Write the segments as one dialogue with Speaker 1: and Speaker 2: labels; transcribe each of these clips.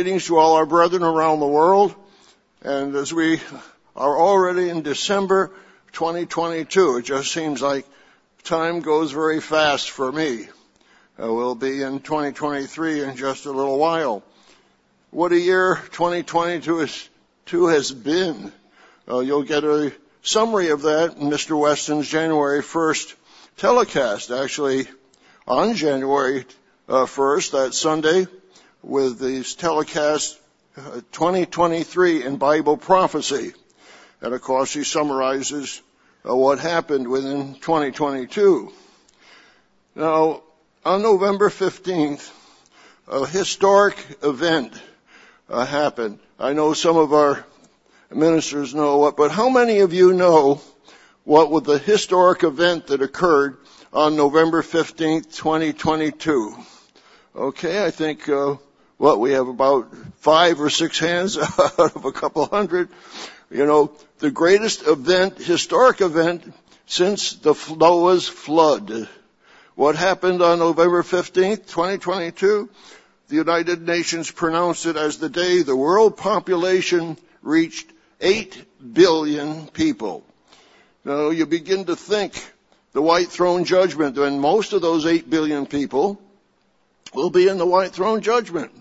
Speaker 1: greetings to all our brethren around the world. And as we are already in December 2022, it just seems like time goes very fast for me. Uh, we'll be in 2023 in just a little while. What a year 2022 has been. Uh, you'll get a summary of that in Mr. Weston's January 1st telecast, actually on January uh, 1st, that Sunday, with these telecasts, uh, 2023 in Bible prophecy. And of course, he summarizes uh, what happened within 2022. Now, on November 15th, a historic event uh, happened. I know some of our ministers know what, but how many of you know what was the historic event that occurred on November 15th, 2022? Okay, I think, uh, what, we have about five or six hands out of a couple hundred. You know, the greatest event, historic event since the Noah's flood. What happened on November 15th, 2022? The United Nations pronounced it as the day the world population reached 8 billion people. Now you begin to think the white throne judgment when most of those 8 billion people will be in the white throne judgment.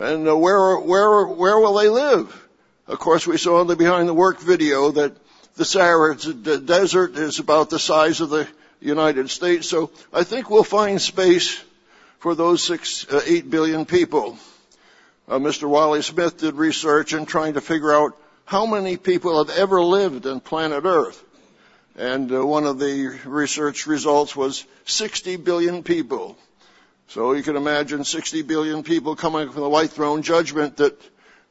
Speaker 1: And uh, where, where, where will they live? Of course, we saw in the behind the work video that the Sahara desert is about the size of the United States. So I think we'll find space for those six, uh, eight billion people. Uh, Mr. Wally Smith did research in trying to figure out how many people have ever lived on planet Earth. And uh, one of the research results was 60 billion people. So you can imagine 60 billion people coming from the white throne judgment that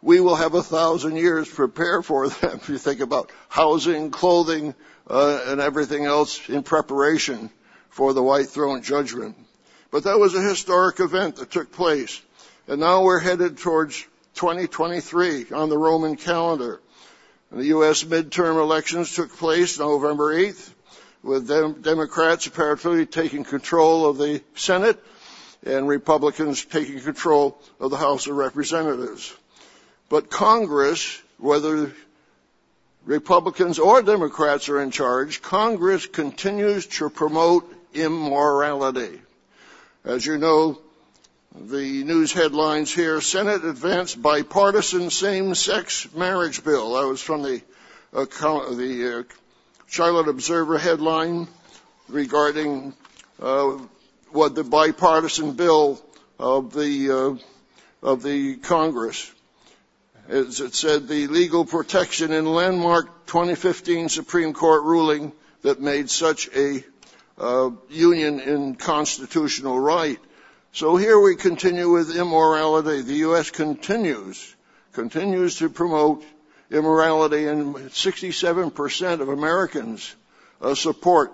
Speaker 1: we will have a thousand years prepare for them. If you think about housing, clothing, uh, and everything else in preparation for the white throne judgment. But that was a historic event that took place. And now we're headed towards 2023 on the Roman calendar. And the U.S. midterm elections took place November 8th with Democrats apparently taking control of the Senate and Republicans taking control of the House of Representatives. But Congress, whether Republicans or Democrats are in charge, Congress continues to promote immorality. As you know, the news headlines here, Senate advanced bipartisan same-sex marriage bill. That was from the, the uh, Charlotte Observer headline regarding uh, what the bipartisan bill of the uh, of the Congress. As it said, the legal protection in landmark 2015 Supreme Court ruling that made such a uh, union in constitutional right. So here we continue with immorality. The U.S. continues continues to promote immorality, and 67% of Americans uh, support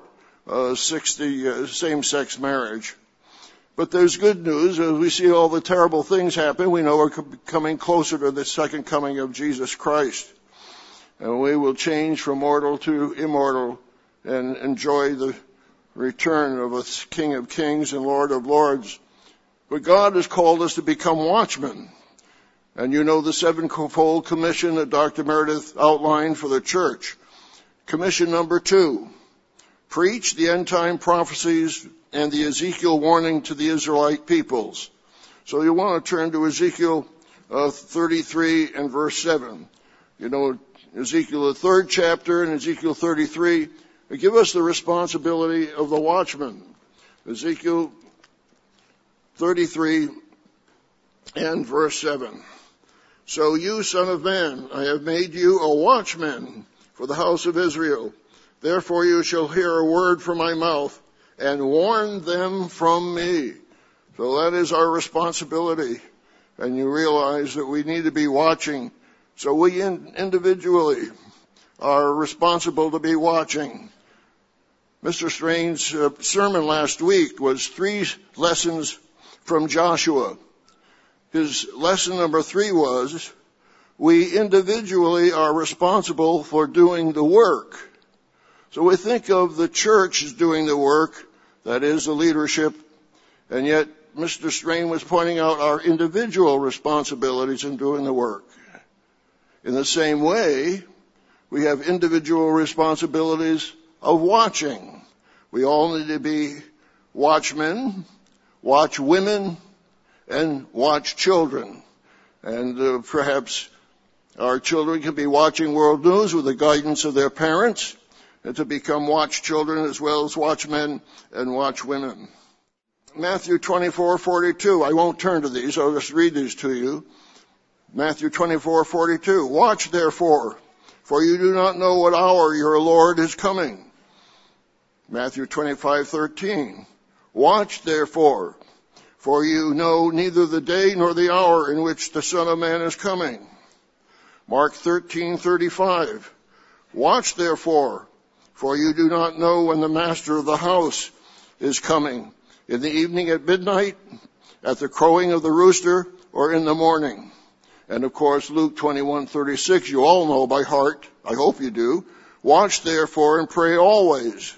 Speaker 1: uh, 60 uh, same-sex marriage. But there's good news. As we see all the terrible things happen, we know we're coming closer to the second coming of Jesus Christ. And we will change from mortal to immortal and enjoy the return of a King of Kings and Lord of Lords. But God has called us to become watchmen. And you know the sevenfold commission that Dr. Meredith outlined for the church. Commission number two, preach the end time prophecies and the Ezekiel warning to the Israelite peoples. So you want to turn to Ezekiel uh, 33 and verse 7. You know, Ezekiel, the third chapter and Ezekiel 33 give us the responsibility of the watchman. Ezekiel 33 and verse 7. So you, son of man, I have made you a watchman for the house of Israel. Therefore you shall hear a word from my mouth and warn them from me. So that is our responsibility. And you realize that we need to be watching. So we in, individually are responsible to be watching. Mr. Strain's uh, sermon last week was three lessons from Joshua. His lesson number three was, we individually are responsible for doing the work. So we think of the church as doing the work, that is the leadership, and yet Mr. Strain was pointing out our individual responsibilities in doing the work. In the same way, we have individual responsibilities of watching. We all need to be watchmen, watch women, and watch children. And uh, perhaps our children can be watching world news with the guidance of their parents and to become watch children as well as watchmen and watch women. Matthew 24:42. I won't turn to these. I'll just read these to you. Matthew 24:42. Watch therefore, for you do not know what hour your Lord is coming. Matthew 25:13. Watch therefore, for you know neither the day nor the hour in which the Son of Man is coming. Mark 13:35. Watch therefore, for you do not know when the master of the house is coming, in the evening at midnight, at the crowing of the rooster, or in the morning. And of course, Luke 21:36, you all know by heart. I hope you do. Watch therefore and pray always,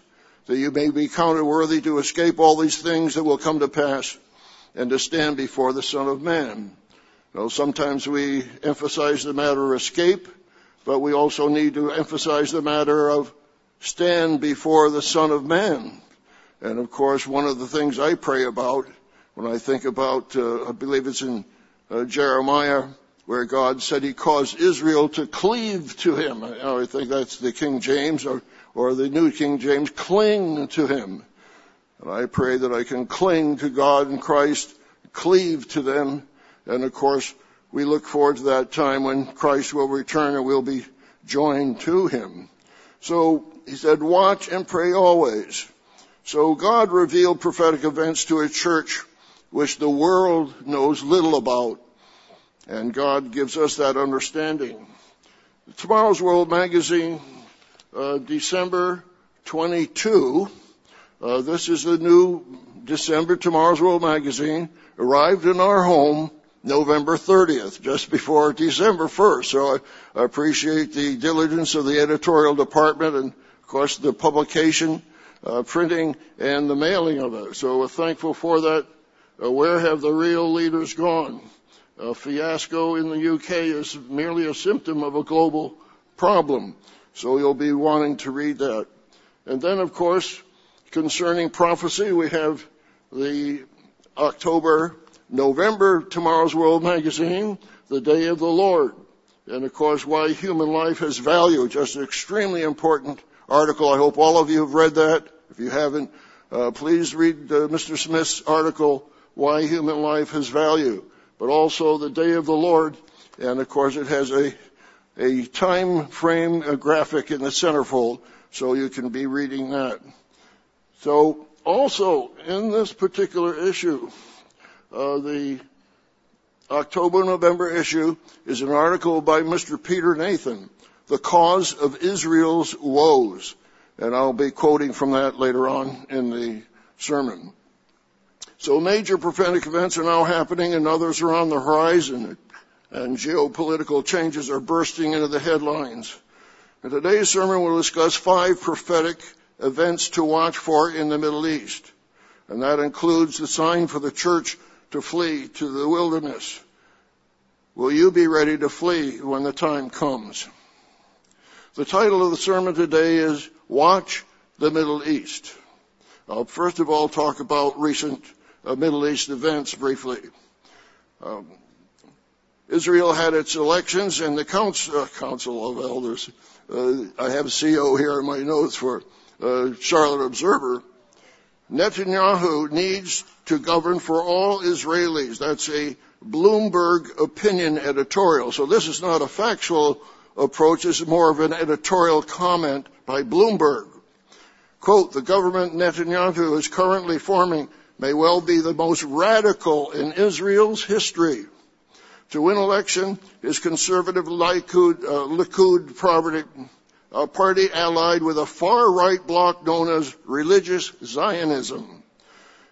Speaker 1: that you may be counted worthy to escape all these things that will come to pass and to stand before the Son of Man. Know, sometimes we emphasize the matter of escape, but we also need to emphasize the matter of stand before the Son of Man. And of course, one of the things I pray about when I think about, uh, I believe it's in uh, Jeremiah, where God said he caused Israel to cleave to him. I think that's the King James or, or the New King James, cling to him. And I pray that I can cling to God and Christ, cleave to them. And of course, we look forward to that time when Christ will return and we'll be joined to him. So he said, watch and pray always. So God revealed prophetic events to a church which the world knows little about. And God gives us that understanding. Tomorrow's World Magazine, uh, December 22. Uh, this is the new December Tomorrow's World Magazine. Arrived in our home November 30th, just before December 1st. So I, I appreciate the diligence of the editorial department and, of course, the publication, uh, printing, and the mailing of it. So we're thankful for that. Uh, where have the real leaders gone? A fiasco in the UK is merely a symptom of a global problem. So you'll be wanting to read that. And then, of course, concerning prophecy, we have the October, November Tomorrow's World magazine, the Day of the Lord. And of course, why human life has value. Just extremely important article. I hope all of you have read that. If you haven't, uh, please read uh, Mr. Smith's article, Why Human Life Has Value but also the day of the Lord. And of course, it has a, a time frame a graphic in the centerfold, so you can be reading that. So also in this particular issue, uh, the October November issue is an article by Mr. Peter Nathan, The Cause of Israel's Woes. And I'll be quoting from that later on in the sermon. So major prophetic events are now happening and others are on the horizon and geopolitical changes are bursting into the headlines. And today's sermon will discuss five prophetic events to watch for in the Middle East. And that includes the sign for the church to flee to the wilderness. Will you be ready to flee when the time comes? The title of the sermon today is Watch the Middle East. I'll first of all talk about recent uh, Middle East events briefly. Um, Israel had its elections and the council, uh, council of elders. Uh, I have CO here in my notes for uh, Charlotte Observer. Netanyahu needs to govern for all Israelis. That's a Bloomberg opinion editorial. So this is not a factual approach. Is more of an editorial comment by Bloomberg. Quote, the government Netanyahu is currently forming may well be the most radical in Israel's history. To win election, his conservative Likud, uh, Likud party, uh, party allied with a far-right bloc known as religious Zionism.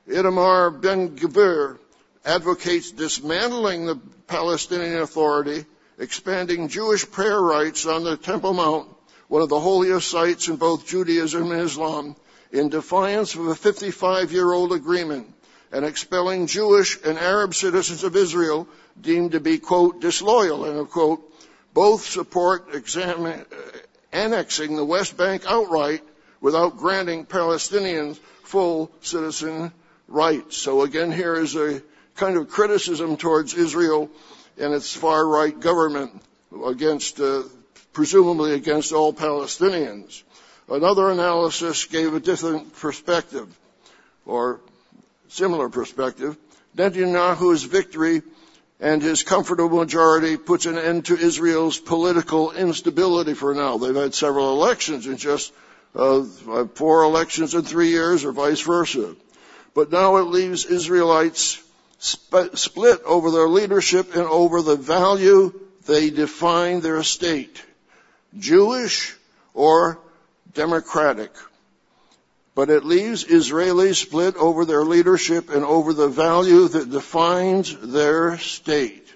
Speaker 1: Itamar Ben-Gvir advocates dismantling the Palestinian Authority, expanding Jewish prayer rights on the Temple Mount, one of the holiest sites in both Judaism and Islam, in defiance of a 55 year old agreement and expelling Jewish and Arab citizens of Israel deemed to be, quote, disloyal, end quote, both support annexing the West Bank outright without granting Palestinians full citizen rights. So again, here is a kind of criticism towards Israel and its far right government against, uh, presumably against all Palestinians. Another analysis gave a different perspective, or similar perspective. Netanyahu's victory and his comfortable majority puts an end to Israel's political instability for now. They've had several elections in just uh, four elections in three years, or vice versa. But now it leaves Israelites sp- split over their leadership and over the value they define their state, Jewish or democratic. But it leaves Israelis split over their leadership and over the value that defines their state.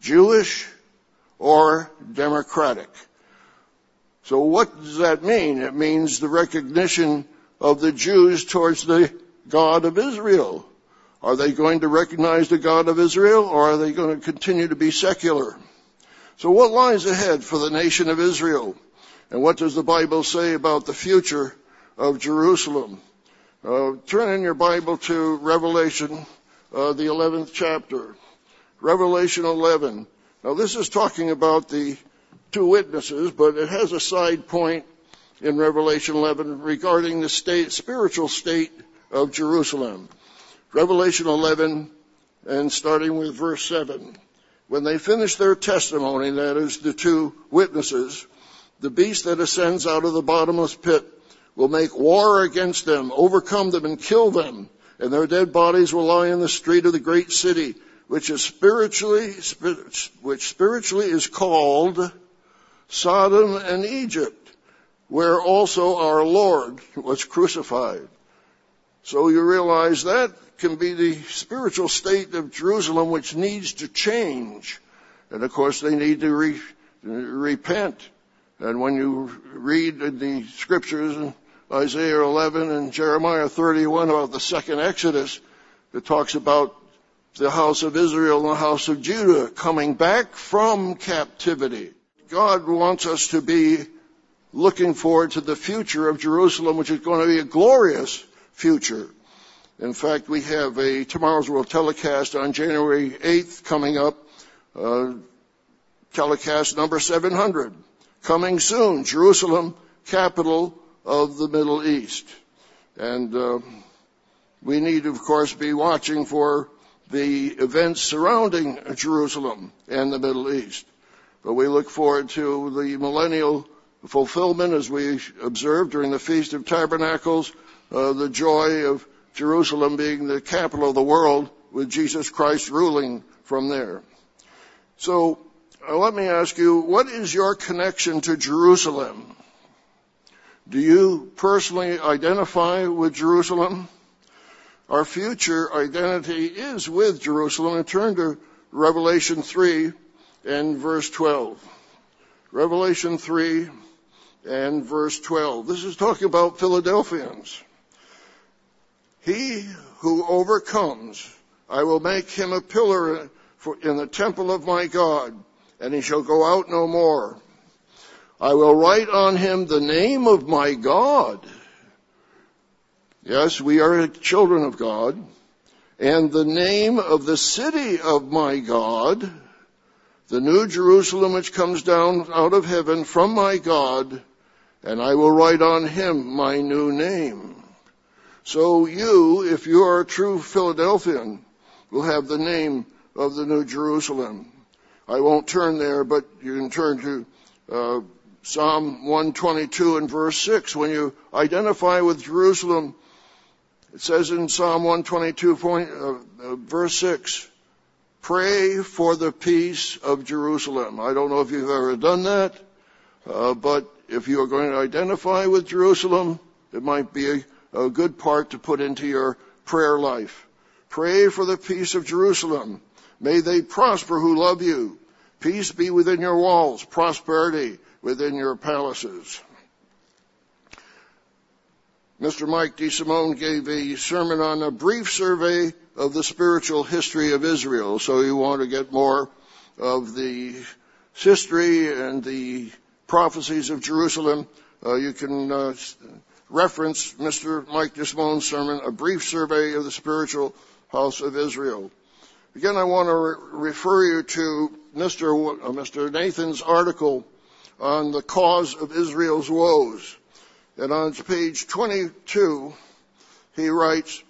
Speaker 1: Jewish or democratic. So what does that mean? It means the recognition of the Jews towards the God of Israel. Are they going to recognize the God of Israel or are they going to continue to be secular? So what lies ahead for the nation of Israel? And what does the Bible say about the future of Jerusalem. Uh, turn in your Bible to Revelation, uh, the 11th chapter. Revelation 11. Now this is talking about the two witnesses, but it has a side point in Revelation 11 regarding the state, spiritual state of Jerusalem. Revelation 11 and starting with verse 7. When they finish their testimony, that is the two witnesses, the beast that ascends out of the bottomless pit will make war against them, overcome them, and kill them. And their dead bodies will lie in the street of the great city, which is spiritually, which spiritually is called Sodom and Egypt, where also our Lord was crucified. So you realize that can be the spiritual state of Jerusalem which needs to change. And of course they need to re- repent. And when you read in the scriptures in Isaiah 11 and Jeremiah 31 about the second Exodus that talks about the house of Israel and the house of Judah coming back from captivity. God wants us to be looking forward to the future of Jerusalem, which is going to be a glorious future. In fact, we have a Tomorrow's World telecast on January 8th coming up, uh, telecast number 700. Coming soon, Jerusalem, capital of the Middle East. And uh, we need, of course, be watching for the events surrounding Jerusalem and the Middle East. But we look forward to the millennial fulfillment as we observe during the Feast of Tabernacles, uh, the joy of Jerusalem being the capital of the world with Jesus Christ ruling from there. So uh, let me ask you, what is your connection to Jerusalem? Do you personally identify with Jerusalem? Our future identity is with Jerusalem. And turn to Revelation 3 and verse 12. Revelation 3 and verse 12. This is talking about Philadelphians. He who overcomes, I will make him a pillar in the temple of my God, and he shall go out no more. I will write on him the name of my God. Yes, we are children of God. And the name of the city of my God, the new Jerusalem which comes down out of heaven from my God, and I will write on him my new name. So you, if you are a true Philadelphian, will have the name of the new Jerusalem. I won't turn there, but you can turn to uh, Psalm 122 and verse 6. When you identify with Jerusalem, it says in Psalm 122 point, uh, uh, verse 6, pray for the peace of Jerusalem. I don't know if you've ever done that, uh, but if you are going to identify with Jerusalem, it might be a, good part to put into your prayer life. Pray for the peace of Jerusalem. May they prosper who love you. Peace be within your walls, prosperity within your palaces. Mr. Mike DeSimone gave a sermon on a brief survey of the spiritual history of Israel. So you want to get more of the history and the prophecies of Jerusalem, uh, you can uh, reference Mr. Mike DeSimone's sermon, A Brief Survey of the Spiritual House of Israel. Again, I want to re- refer you to Mr. Uh, Mr. Nathan's article on the cause of Israel's woes. And on page 22, he writes,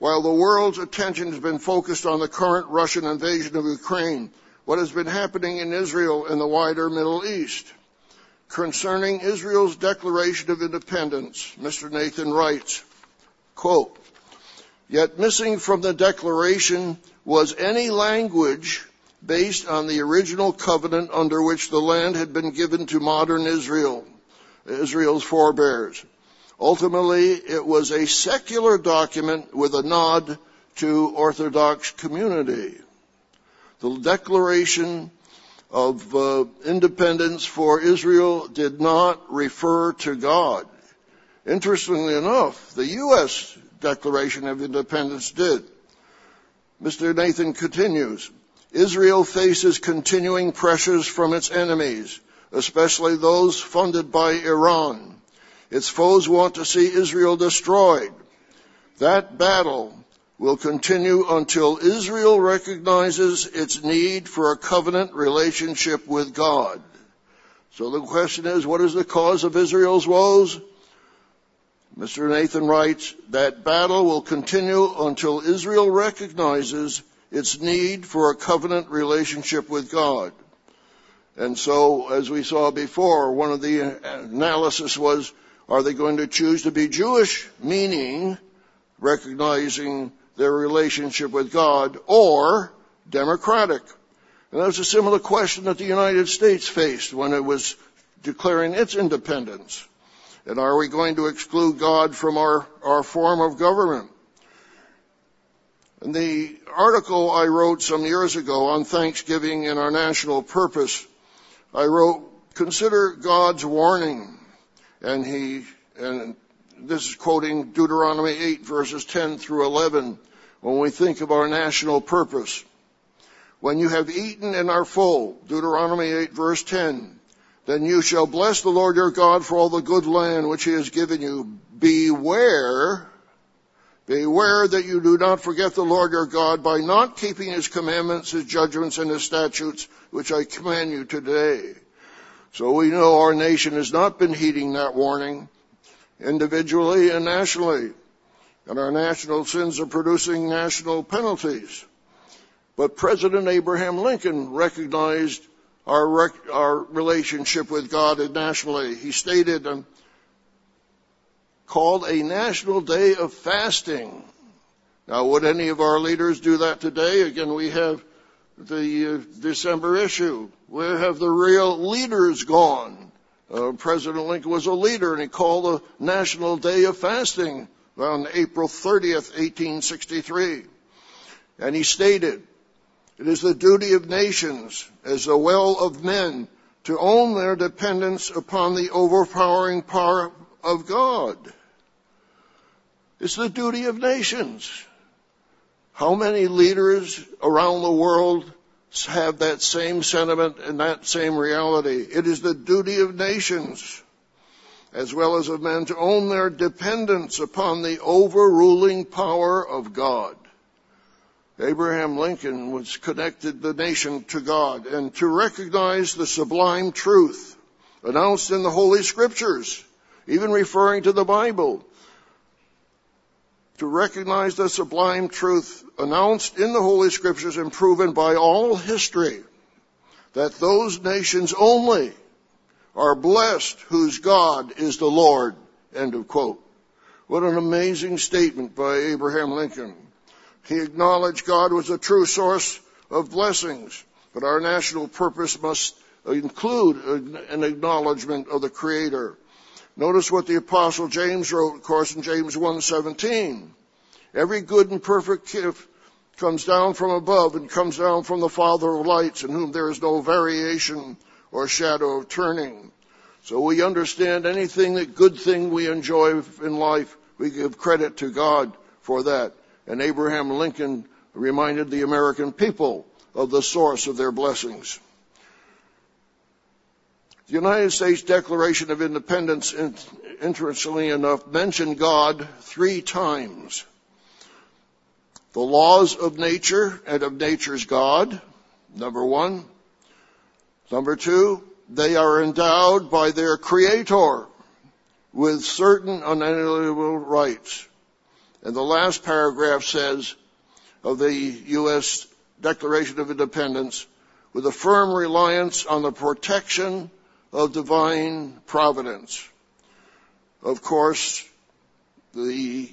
Speaker 1: while the world's attention has been focused on the current Russian invasion of Ukraine, what has been happening in Israel and the wider Middle East. Concerning Israel's declaration of independence, Mr. Nathan writes, quote, Yet missing from the declaration was any language based on the original covenant under which the land had been given to modern Israel, Israel's forebears. Ultimately, it was a secular document with a nod to Orthodox community the Declaration of uh, Independence for Israel did not refer to God. Interestingly enough, the U.S. Declaration of Independence did. Mr. Nathan continues, Israel faces continuing pressures from its enemies, especially those funded by Iran. Its foes want to see Israel destroyed. That battle will continue until Israel recognizes its need for a covenant relationship with God. So the question is, what is the cause of Israel's woes? Mr. Nathan writes, that battle will continue until Israel recognizes its need for a covenant relationship with God. And so, as we saw before, one of the analysis was, are they going to choose to be Jewish? Meaning, recognizing their relationship with God or democratic. And that was a similar question that the United States faced when it was declaring its independence. And are we going to exclude God from our, our form of government? And the article I wrote some years ago on Thanksgiving and our national purpose, I wrote, consider God's warning. And he, and this is quoting Deuteronomy 8 verses 10 through 11 when we think of our national purpose. When you have eaten and are full, Deuteronomy 8 verse 10, then you shall bless the Lord your God for all the good land which he has given you. Beware, beware that you do not forget the Lord your God by not keeping his commandments, his judgments, and his statutes, which I command you today. So we know our nation has not been heeding that warning individually and nationally and our national sins are producing national penalties. But President Abraham Lincoln recognized our, rec- our relationship with God nationally. He stated, and called a national day of fasting. Now, would any of our leaders do that today? Again, we have the uh, December issue. Where have the real leaders gone? Uh, President Lincoln was a leader and he called a national day of fasting on April 30th, 1863. And he stated, it is the duty of nations as the will of men to own their dependence upon the overpowering power of God. It's the duty of nations. How many leaders around the world have that same sentiment and that same reality? It is the duty of nations as well as of men to own their dependence upon the overruling power of God. Abraham Lincoln was connected the nation to God and to recognize the sublime truth announced in the Holy Scriptures, even referring to the Bible. To recognize the sublime truth announced in the Holy Scriptures and proven by all history that those nations only are blessed whose God is the Lord. End of quote. What an amazing statement by Abraham Lincoln. He acknowledged God was a true source of blessings, but our national purpose must include an acknowledgement of the Creator. Notice what the Apostle James wrote, of course, in James 1:17. Every good and perfect gift comes down from above and comes down from the Father of lights, in whom there is no variation or shadow of turning. So we understand anything that good thing we enjoy in life we give credit to God for that. And Abraham Lincoln reminded the American people of the source of their blessings. The United States Declaration of Independence, interestingly enough, mentioned God three times. The laws of nature and of nature's God, number one. Number two, they are endowed by their creator with certain unalienable rights. And the last paragraph says of the U.S. Declaration of Independence, with a firm reliance on the protection of divine providence. Of course, the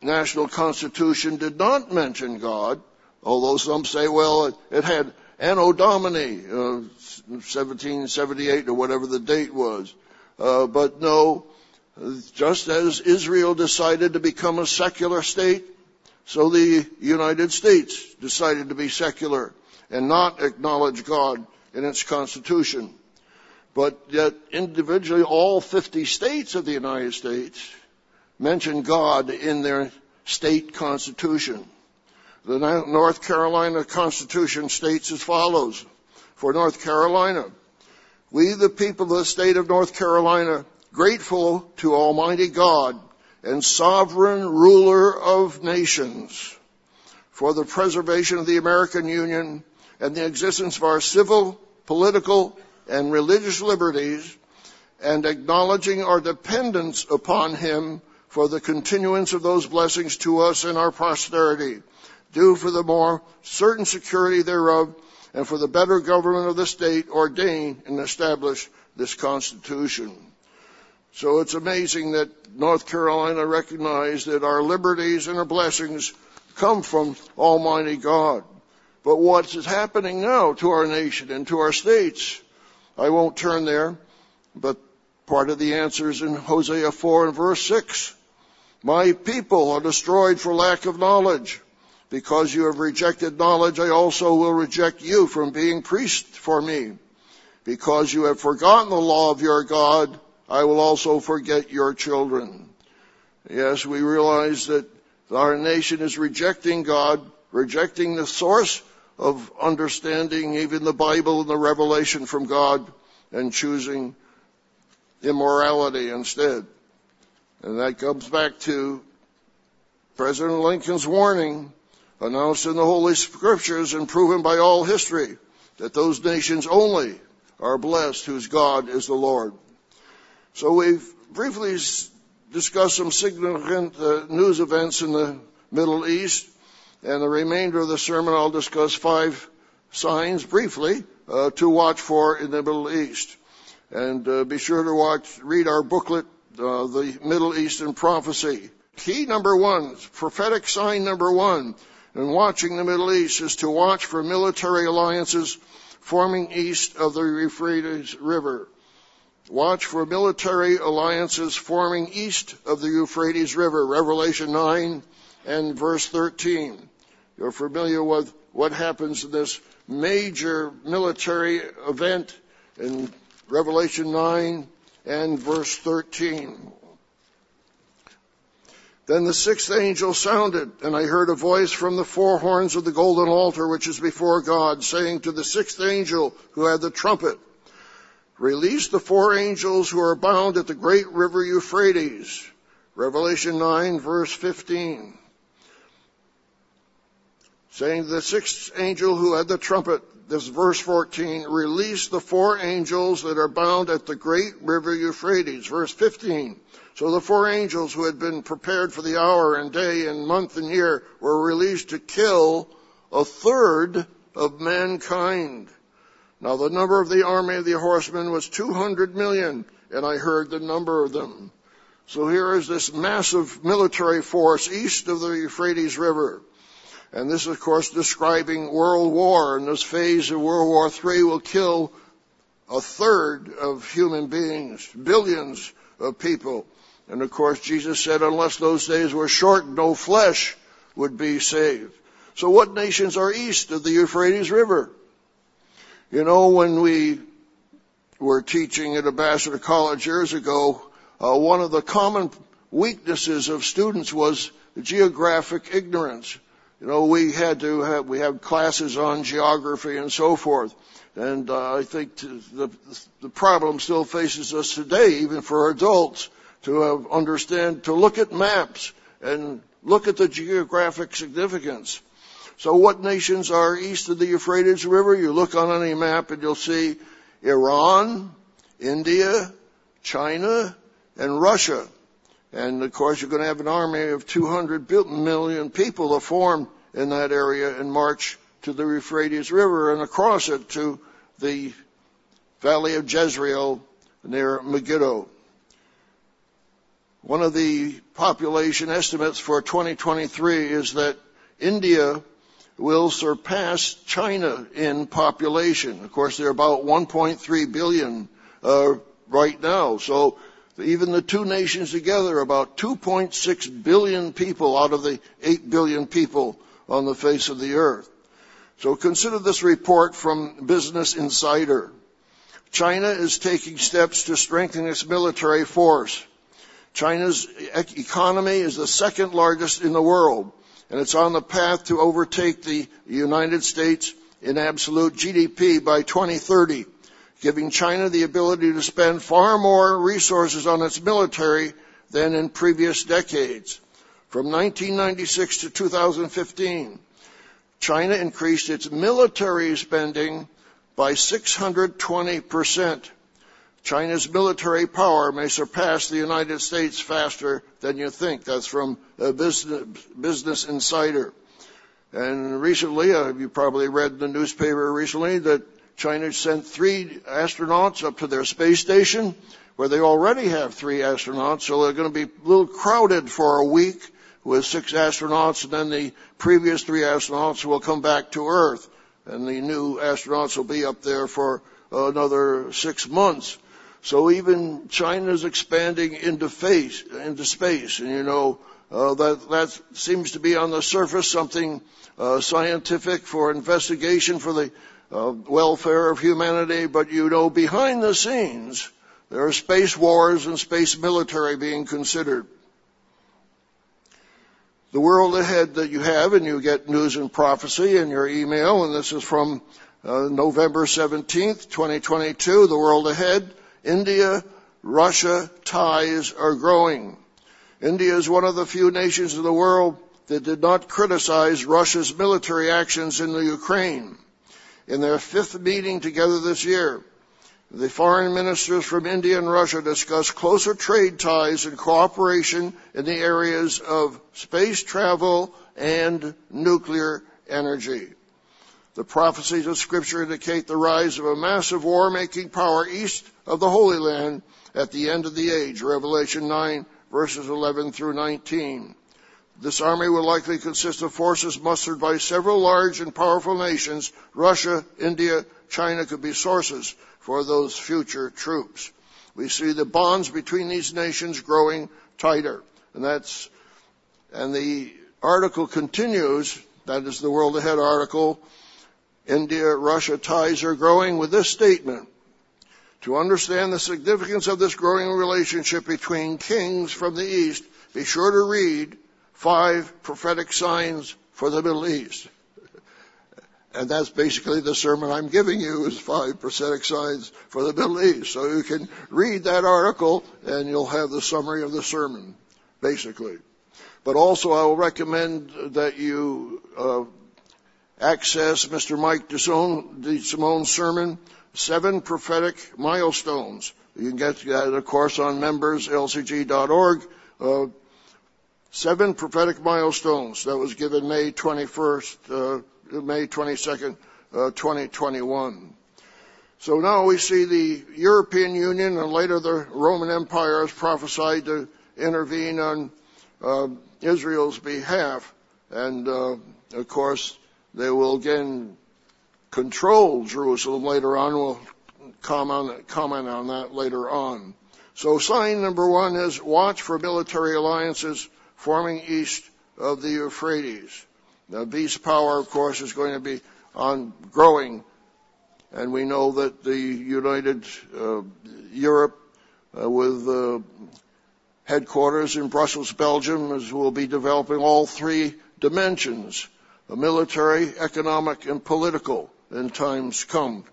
Speaker 1: national constitution did not mention God, although some say, well, it, had Anno Domini, uh, 1778 or whatever the date was. Uh, but no, just as Israel decided to become a secular state, so the United States decided to be secular and not acknowledge God in its constitution. But yet individually all 50 states of the United States mention God in their state constitution. The North Carolina Constitution states as follows. For North Carolina, we the people of the state of North Carolina, grateful to Almighty God and sovereign ruler of nations for the preservation of the American Union and the existence of our civil, political, and religious liberties and acknowledging our dependence upon Him for the continuance of those blessings to us and our posterity, due for the more certain security thereof and for the better government of the state ordained and established this Constitution. So it's amazing that North Carolina recognized that our liberties and our blessings come from Almighty God. But what is happening now to our nation and to our states I won't turn there, but part of the answer is in Hosea 4 and verse 6. My people are destroyed for lack of knowledge. Because you have rejected knowledge, I also will reject you from being priest for me. Because you have forgotten the law of your God, I will also forget your children. Yes, we realize that our nation is rejecting God, rejecting the source of understanding even the Bible and the revelation from God and choosing immorality instead. And that comes back to President Lincoln's warning announced in the Holy Scriptures and proven by all history that those nations only are blessed whose God is the Lord. So we've briefly discussed some significant uh, news events in the Middle East and the remainder of the sermon, I'll discuss five signs briefly uh, to watch for in the Middle East. And uh, be sure to watch, read our booklet, uh, The Middle Eastern Prophecy. Key number one, prophetic sign number one in watching the Middle East is to watch for military alliances forming east of the Euphrates River. Watch for military alliances forming east of the Euphrates River, Revelation 9 and verse 13. You're familiar with what happens in this major military event in Revelation 9 and verse 13. Then the sixth angel sounded, and I heard a voice from the four horns of the golden altar which is before God, saying to the sixth angel who had the trumpet, Release the four angels who are bound at the great river Euphrates. Revelation 9 verse 15 saying the sixth angel who had the trumpet, this verse 14, released the four angels that are bound at the great river Euphrates, verse 15. So the four angels who had been prepared for the hour and day and month and year were released to kill a third of mankind. Now the number of the army of the horsemen was 200 million, and I heard the number of them. So here is this massive military force east of the Euphrates River. And this, of course, describing World War, and this phase of World War III will kill a third of human beings, billions of people. And of course, Jesus said, unless those days were shortened, no flesh would be saved. So what nations are east of the Euphrates River? You know, when we were teaching at Ambassador College years ago, uh, one of the common weaknesses of students was geographic ignorance. You know, we had to have, we have classes on geography and so forth. And uh, I think the, the problem still faces us today, even for adults, to have understand, to look at maps and look at the geographic significance. So what nations are east of the Euphrates River? You look on any map and you'll see Iran, India, China, and Russia. And of course, you're going to have an army of 200 million people to form in that area and march to the Euphrates River and across it to the valley of Jezreel near Megiddo. One of the population estimates for 2023 is that India will surpass China in population. Of course, they're about 1.3 billion uh, right now. So even the two nations together, about 2.6 billion people out of the 8 billion people on the face of the earth. So consider this report from Business Insider. China is taking steps to strengthen its military force. China's economy is the second largest in the world, and it's on the path to overtake the United States in absolute GDP by 2030 giving China the ability to spend far more resources on its military than in previous decades. From 1996 to 2015, China increased its military spending by 620%. China's military power may surpass the United States faster than you think. That's from business, business Insider. And recently, uh, you probably read the newspaper recently that China sent three astronauts up to their space station, where they already have three astronauts, so they're going to be a little crowded for a week with six astronauts, and then the previous three astronauts will come back to Earth, and the new astronauts will be up there for another six months. So even China is expanding into face, into space, and you know uh, that that seems to be on the surface something uh, scientific for investigation for the welfare of humanity, but you know behind the scenes there are space wars and space military being considered. The world ahead that you have, and you get news and prophecy in your email, and this is from uh, November 17th, 2022. The world ahead, India, Russia ties are growing. India is one of the few nations in the world that did not criticize Russia's military actions in the Ukraine. In their fifth meeting together this year, the foreign ministers from India and Russia discussed closer trade ties and cooperation in the areas of space travel and nuclear energy. The prophecies of scripture indicate the rise of a massive war-making power east of the Holy Land at the end of the age, Revelation 9 verses 11 through 19. This army will likely consist of forces mustered by several large and powerful nations. Russia, India, China could be sources for those future troops. We see the bonds between these nations growing tighter. And that's, and the article continues, that is the World Ahead article, India Russia ties are growing with this statement. To understand the significance of this growing relationship between kings from the East, be sure to read five prophetic signs for the Middle East. And that's basically the sermon I'm giving you is five prophetic signs for the Middle East. So you can read that article and you'll have the summary of the sermon, basically. But also I will recommend that you uh, access Mr. Mike DeSimone's sermon, Seven Prophetic Milestones. You can get that, of course, on memberslcg.org. Uh, seven prophetic milestones that was given May 21st, uh, May 22nd, uh, 2021. So now we see the European Union and later the Roman Empire has prophesied to intervene on uh, Israel's behalf. And uh, of course, they will again control Jerusalem later on. We'll comment, comment on that later on. So sign number one is watch for military alliances forming east of the Euphrates. The beast power, of course, is going to be on growing, and we know that the United uh, Europe, uh, with uh, headquarters in Brussels, Belgium, as we'll be developing all three dimensions, military, economic, and political in times come.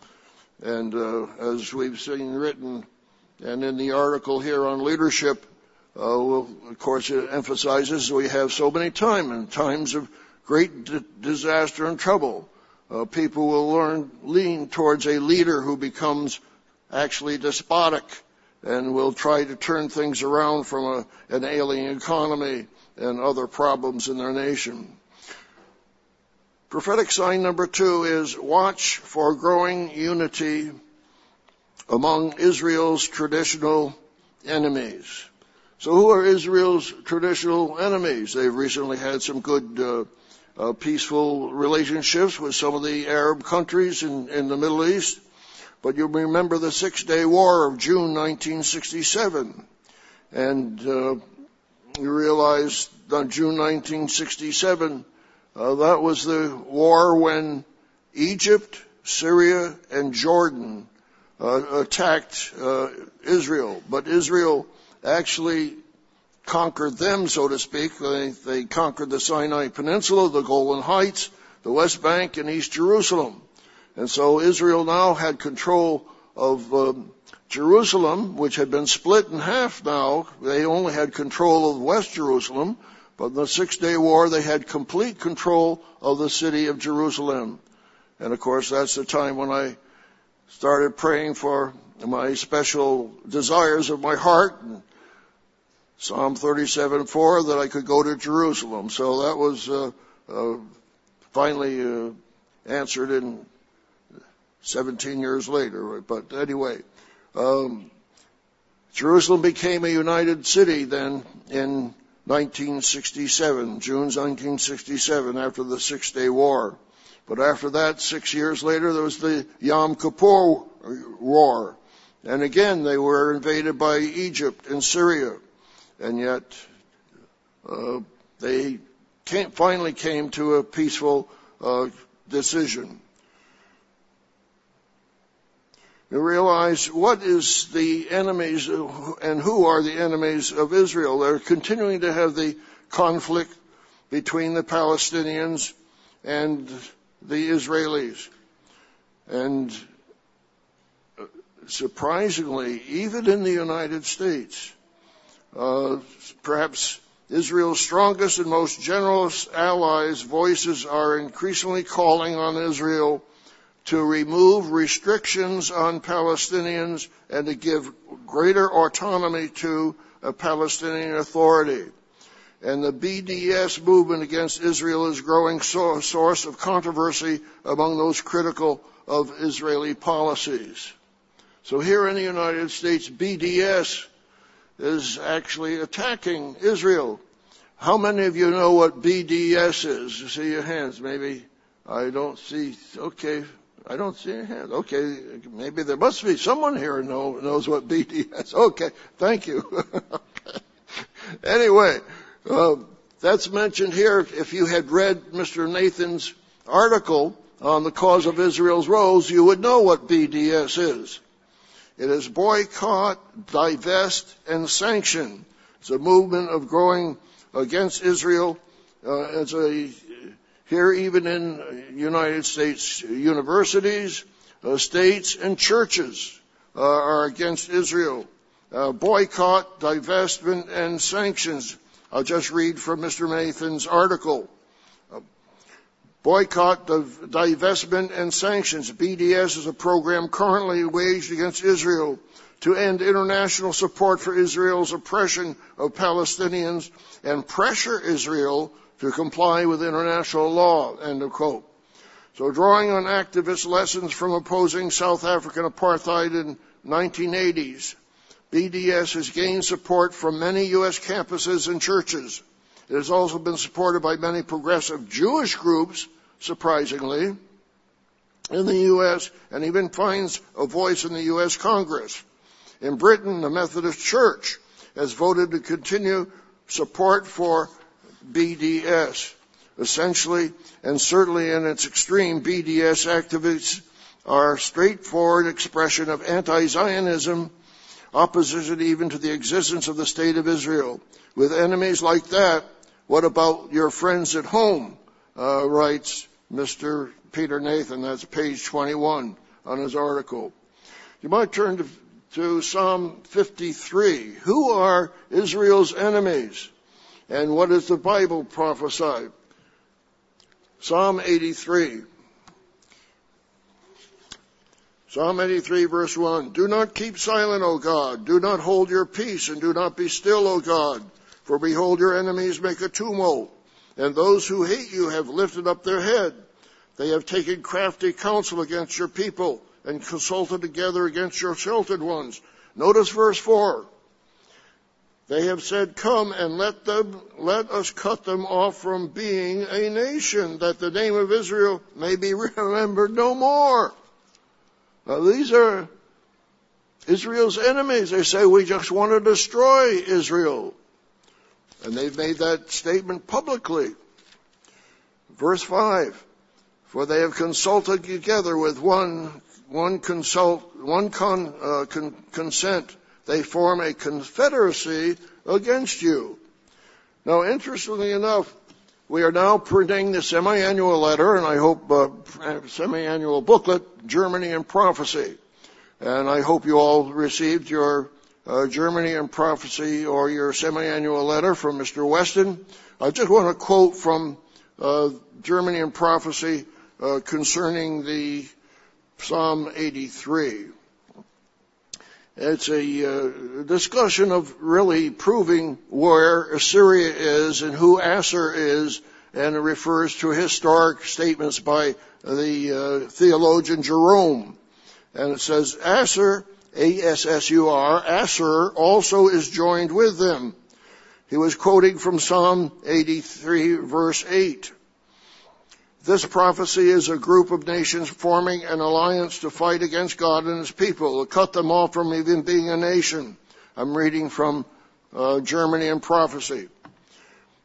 Speaker 1: And uh, as we've seen written and in the article here on leadership, we'll, of course, it emphasizes we have so many time in times of great d- disaster and trouble. Uh, people will learn lean towards a leader who becomes actually despotic and will try to turn things around from a, an alien economy and other problems in their nation. Prophetic sign number two is watch for growing unity among Israel's traditional enemies. So who are Israel's traditional enemies? They've recently had some good uh, uh, peaceful relationships with some of the Arab countries in, in the Middle East. But you remember the Six Day War of June 1967. And uh, you realize on June 1967, uh, that was the war when Egypt, Syria, and Jordan uh, attacked uh, Israel. But Israel actually conquered them, so to speak. They, they conquered the Sinai Peninsula, the Golan Heights, the West Bank, and East Jerusalem. And so Israel now had control of um, Jerusalem, which had been split in half now. They only had control of West Jerusalem, but in the Six Day War, they had complete control of the city of Jerusalem. And of course, that's the time when I started praying for my special desires of my heart. Psalm 37:4 that I could go to Jerusalem. So that was uh, uh, finally uh, answered in 17 years later. But anyway, um, Jerusalem became a united city then in 1967, June 1967, after the Six Day War. But after that, six years later, there was the Yom Kippur War. And again, they were invaded by Egypt and Syria. And yet, uh, they came, finally came to a peaceful uh, decision. You realize what is the enemies and who are the enemies of Israel. They're continuing to have the conflict between the Palestinians and the Israelis. And surprisingly, even in the United States, uh, perhaps Israel's strongest and most generous allies' voices are increasingly calling on Israel to remove restrictions on Palestinians and to give greater autonomy to a Palestinian authority. And the BDS movement against Israel is growing so, source of controversy among those critical of Israeli policies. So here in the United States, BDS is actually attacking Israel. How many of you know what BDS is? You see your hands. Maybe I don't see. Okay, I don't see hands. Okay, maybe there must be someone here who know, knows what BDS. Okay, thank you. anyway, uh, that's mentioned here. If you had read Mr. Nathan's article on the cause of Israel's rose, you would know what BDS is. It is boycott, divest, and sanction. It's a movement of growing against Israel. Uh, it's a here even in United States universities, uh, states, and churches uh, are against Israel. Uh, boycott, divestment, and sanctions. I'll just read from Mr. Nathan's article. Boycott, divestment, and sanctions. BDS is a program currently waged against Israel to end international support for Israel's oppression of Palestinians and pressure Israel to comply with international law, end of quote. So drawing on activist lessons from opposing South African apartheid in 1980s, BDS has gained support from many U.S. campuses and churches. It has also been supported by many progressive Jewish groups, surprisingly, in the U.S., and even finds a voice in the U.S. Congress. In Britain, the Methodist Church has voted to continue support for BDS. Essentially, and certainly in its extreme, BDS activists are straightforward expression of anti-Zionism, opposition even to the existence of the state of Israel. With enemies like that, what about your friends at home? Uh, writes Mr. Peter Nathan. That's page 21 on his article. You might turn to, to Psalm 53. Who are Israel's enemies? And what does the Bible prophesy? Psalm 83. Psalm 83 verse 1. Do not keep silent, O God. Do not hold your peace and do not be still, O God. For behold, your enemies make a tumult and those who hate you have lifted up their head. They have taken crafty counsel against your people and consulted together against your sheltered ones. Notice verse 4. They have said, Come and let them, let us cut them off from being a nation, that the name of Israel may be remembered no more. Now these are Israel's enemies. They say we just want to destroy Israel. And they've made that statement publicly. Verse 5. For they have consulted together with one, one consult, one con, uh, con, consent. They form a confederacy against you. Now, interestingly enough, we are now printing the semi-annual letter, and I hope uh, semi-annual booklet, Germany and Prophecy. And I hope you all received your uh, Germany and Prophecy or your semi-annual letter from Mr. Weston. I just want to quote from uh, Germany and Prophecy uh, concerning the Psalm 83. It's a uh, discussion of really proving where Assyria is and who Assur is, and it refers to historic statements by the uh, theologian Jerome. And it says, Assur, A-S-S-U-R, Assur also is joined with them. He was quoting from Psalm 83 verse 8. This prophecy is a group of nations forming an alliance to fight against God and His people, to cut them off from even being a nation. I'm reading from uh, Germany and prophecy.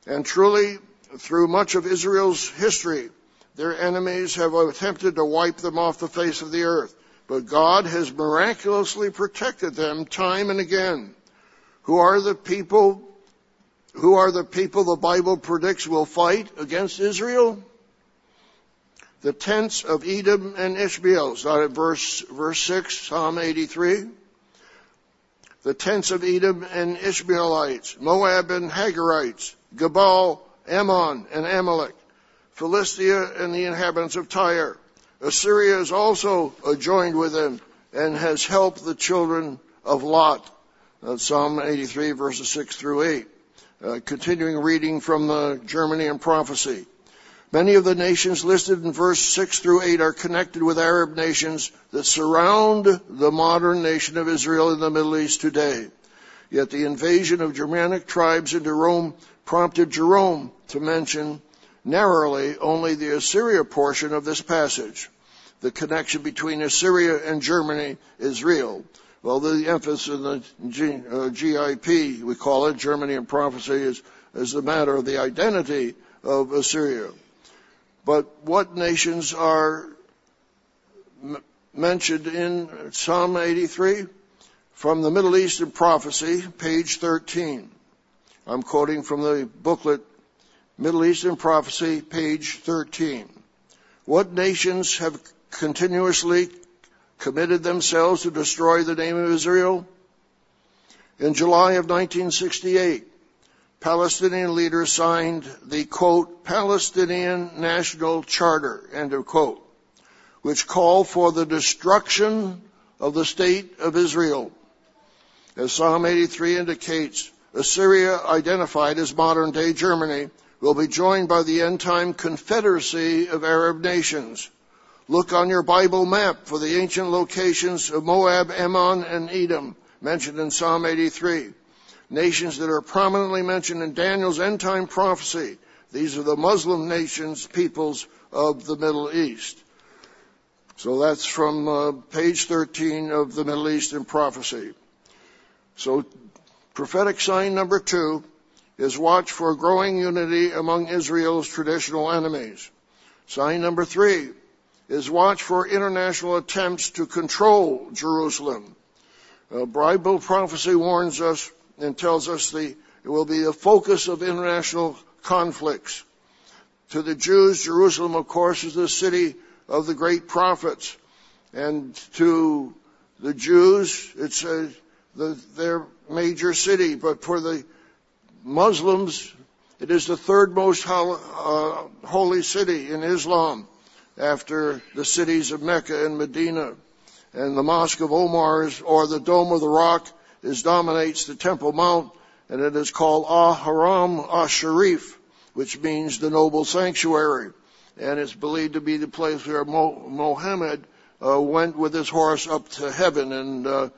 Speaker 1: And truly, through much of Israel's history, their enemies have attempted to wipe them off the face of the earth. But God has miraculously protected them time and again. Who are the people, who are the people the Bible predicts will fight against Israel? the tents of Edom and Ishmael. So verse, verse 6, Psalm 83. The tents of Edom and Ishmaelites, Moab and Hagarites, Gebal, Ammon and Amalek, Philistia and the inhabitants of Tyre. Assyria is also joined with them and has helped the children of Lot. That's Psalm 83 verses 6 through 8. Uh, continuing reading from the Germany and Prophecy. Many of the nations listed in verse 6 through 8 are connected with Arab nations that surround the modern nation of Israel in the Middle East today. Yet the invasion of Germanic tribes into Rome prompted Jerome to mention narrowly only the Assyria portion of this passage. The connection between Assyria and Germany is real. Well, the emphasis in the G, uh, GIP, we call it, Germany and prophecy, is, is the matter of the identity of Assyria. But what nations are m- mentioned in Psalm 83? From the Middle East Eastern Prophecy, page 13. I'm quoting from the booklet, Middle Eastern Prophecy, page 13. What nations have continuously committed themselves to destroy the name of Israel? In July of 1968, Palestinian leaders signed the quote, Palestinian National Charter, end of quote, which called for the destruction of the state of Israel. As Psalm 83 indicates, Assyria, identified as modern day Germany, will be joined by the end time confederacy of Arab nations. Look on your Bible map for the ancient locations of Moab, Ammon, and Edom mentioned in Psalm 83 nations that are prominently mentioned in Daniel's end time prophecy. These are the Muslim nations, peoples of the Middle East. So that's from uh, page 13 of the Middle East in prophecy. So prophetic sign number two is watch for growing unity among Israel's traditional enemies. Sign number three is watch for international attempts to control Jerusalem. Uh, Bible prophecy warns us and tells us the, it will be the focus of international conflicts. To the Jews, Jerusalem, of course, is the city of the great prophets. And to the Jews, it's a, the, their major city. But for the Muslims, it is the third most uh, holy city in Islam after the cities of Mecca and Medina. And the Mosque of Omar is, or the Dome of the Rock is dominates the Temple Mount and it is called Al-Haram Al-Sharif, which means the noble sanctuary. And it's believed to be the place where Mo- Mohammed uh, went with his horse up to heaven. And uh,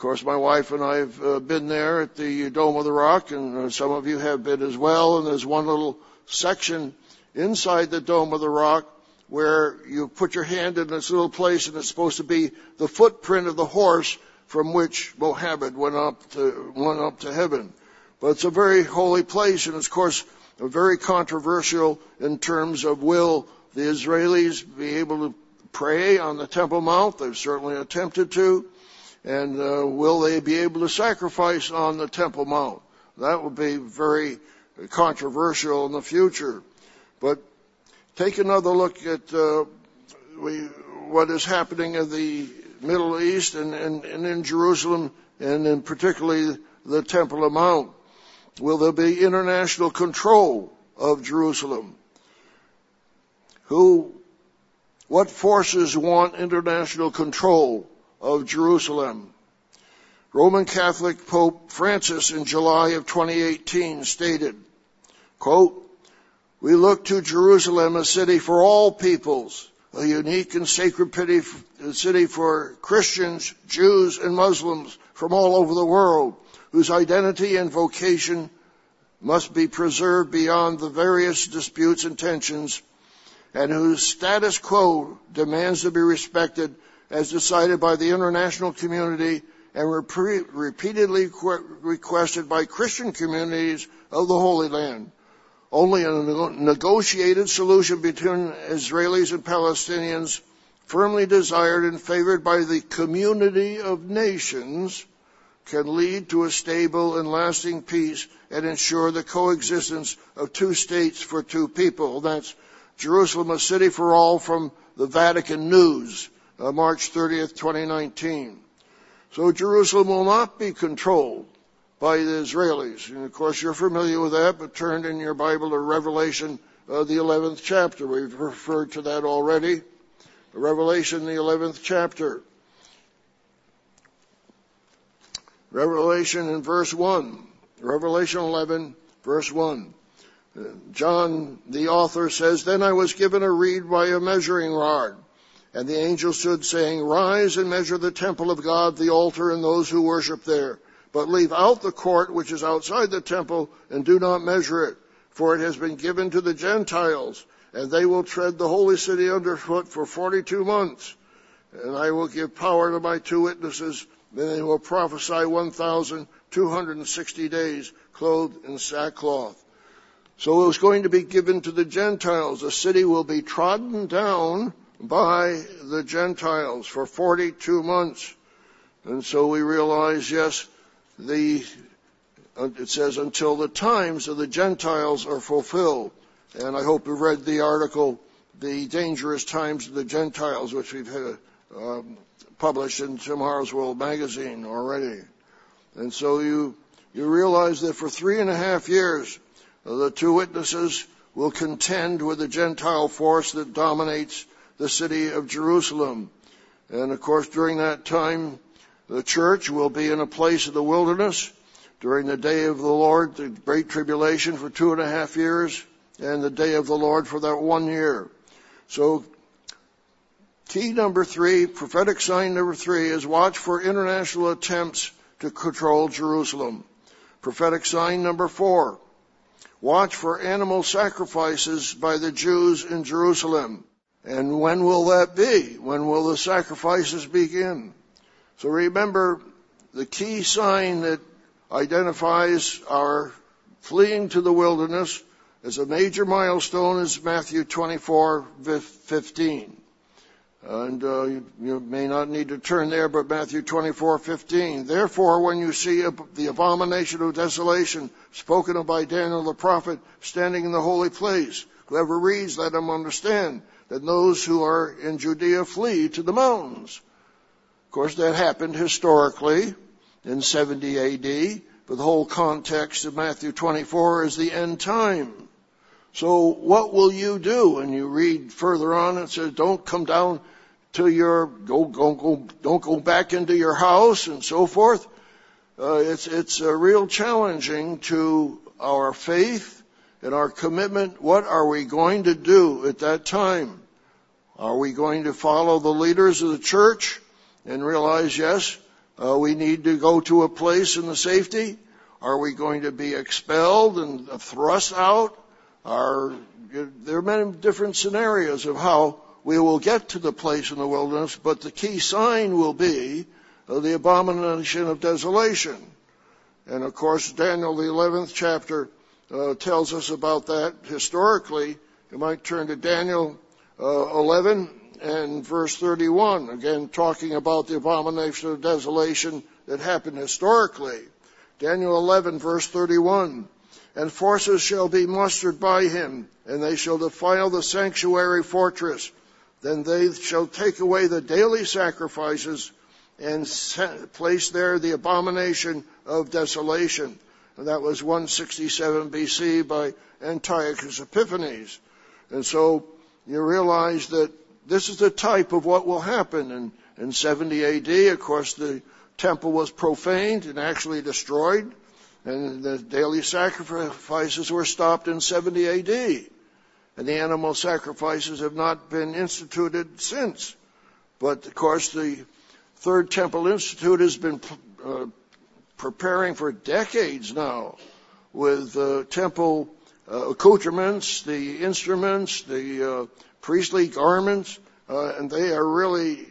Speaker 1: of course, my wife and I have uh, been there at the Dome of the Rock, and uh, some of you have been as well. And there's one little section inside the Dome of the Rock where you put your hand in this little place, and it's supposed to be the footprint of the horse from which Mohammed went up to went up to heaven. But it's a very holy place, and it's of course very controversial in terms of will the Israelis be able to pray on the Temple Mount? They've certainly attempted to. And uh, will they be able to sacrifice on the Temple Mount? That will be very controversial in the future. But take another look at uh, we, what is happening in the Middle East and, and, and in Jerusalem, and in particularly the Temple Mount. Will there be international control of Jerusalem? Who, what forces want international control of Jerusalem? Roman Catholic Pope Francis in July of 2018 stated, quote, we look to Jerusalem, a city for all peoples, a unique and sacred city for Christians, Jews, and Muslims from all over the world, whose identity and vocation must be preserved beyond the various disputes and tensions, and whose status quo demands to be respected as decided by the international community and repeatedly requested by Christian communities of the Holy Land. Only a negotiated solution between Israelis and Palestinians, firmly desired and favored by the community of nations, can lead to a stable and lasting peace and ensure the coexistence of two states for two people. That's Jerusalem, a city for all from the Vatican News, uh, March 30th, 2019. So Jerusalem will not be controlled by the Israelis. And of course, you're familiar with that, but turn in your Bible to Revelation, uh, the 11th chapter. We've referred to that already. Revelation, the 11th chapter. Revelation in verse 1. Revelation 11, verse 1. Uh, John, the author, says, Then I was given a reed by a measuring rod. And the angel stood saying, Rise and measure the temple of God, the altar, and those who worship there but leave out the court which is outside the temple and do not measure it, for it has been given to the Gentiles, and they will tread the holy city underfoot for 42 months. And I will give power to my two witnesses, and they will prophesy 1,260 days, clothed in sackcloth. So it was going to be given to the Gentiles. The city will be trodden down by the Gentiles for 42 months. And so we realize, yes, the, it says, until the times of the Gentiles are fulfilled. And I hope you've read the article, The Dangerous Times of the Gentiles, which we've had, um, published in Tomorrow's World magazine already. And so you, you realize that for three and a half years, uh, the two witnesses will contend with the Gentile force that dominates the city of Jerusalem. And of course, during that time, the church will be in a place of the wilderness during the day of the Lord, the great tribulation for two and a half years, and the day of the Lord for that one year. So, key number three, prophetic sign number three is watch for international attempts to control Jerusalem. Prophetic sign number four, watch for animal sacrifices by the Jews in Jerusalem. And when will that be? When will the sacrifices begin? So remember, the key sign that identifies our fleeing to the wilderness as a major milestone is Matthew 24, 15. And uh, you, you, may not need to turn there, but Matthew 24:15. Therefore, when you see the abomination of desolation spoken of by Daniel the prophet standing in the holy place, whoever reads, let him understand that those who are in Judea flee to the mountains. Of course, that happened historically in 70 AD, but the whole context of Matthew 24 is the end time. So what will you do? And you read further on, it says, don't come down to your, go, go, go, don't go back into your house and so forth. Uh, it's, it's uh, real challenging to our faith and our commitment. What are we going to do at that time? Are we going to follow the leaders of the church and realize, yes, uh, we need to go to a place in the safety? Are we going to be expelled and thrust out? Are, there are many different scenarios of how we will get to the place in the wilderness, but the key sign will be uh, the abomination of desolation. And of course, Daniel, the 11th chapter, uh, tells us about that historically. You might turn to Daniel uh, 11 and verse 31, again talking about the abomination of desolation that happened historically. Daniel 11 verse 31 and forces shall be mustered by him, and they shall defile the sanctuary fortress. Then they shall take away the daily sacrifices and place there the abomination of desolation. And that was 167 BC by Antiochus Epiphanes. And so you realize that this is the type of what will happen. And in 70 AD, of course, the temple was profaned and actually destroyed and the daily sacrifices were stopped in 70 AD. And the animal sacrifices have not been instituted since. But of course, the Third Temple Institute has been uh, preparing for decades now with uh, temple uh, accoutrements, the instruments, the uh, priestly garments, uh, and they are really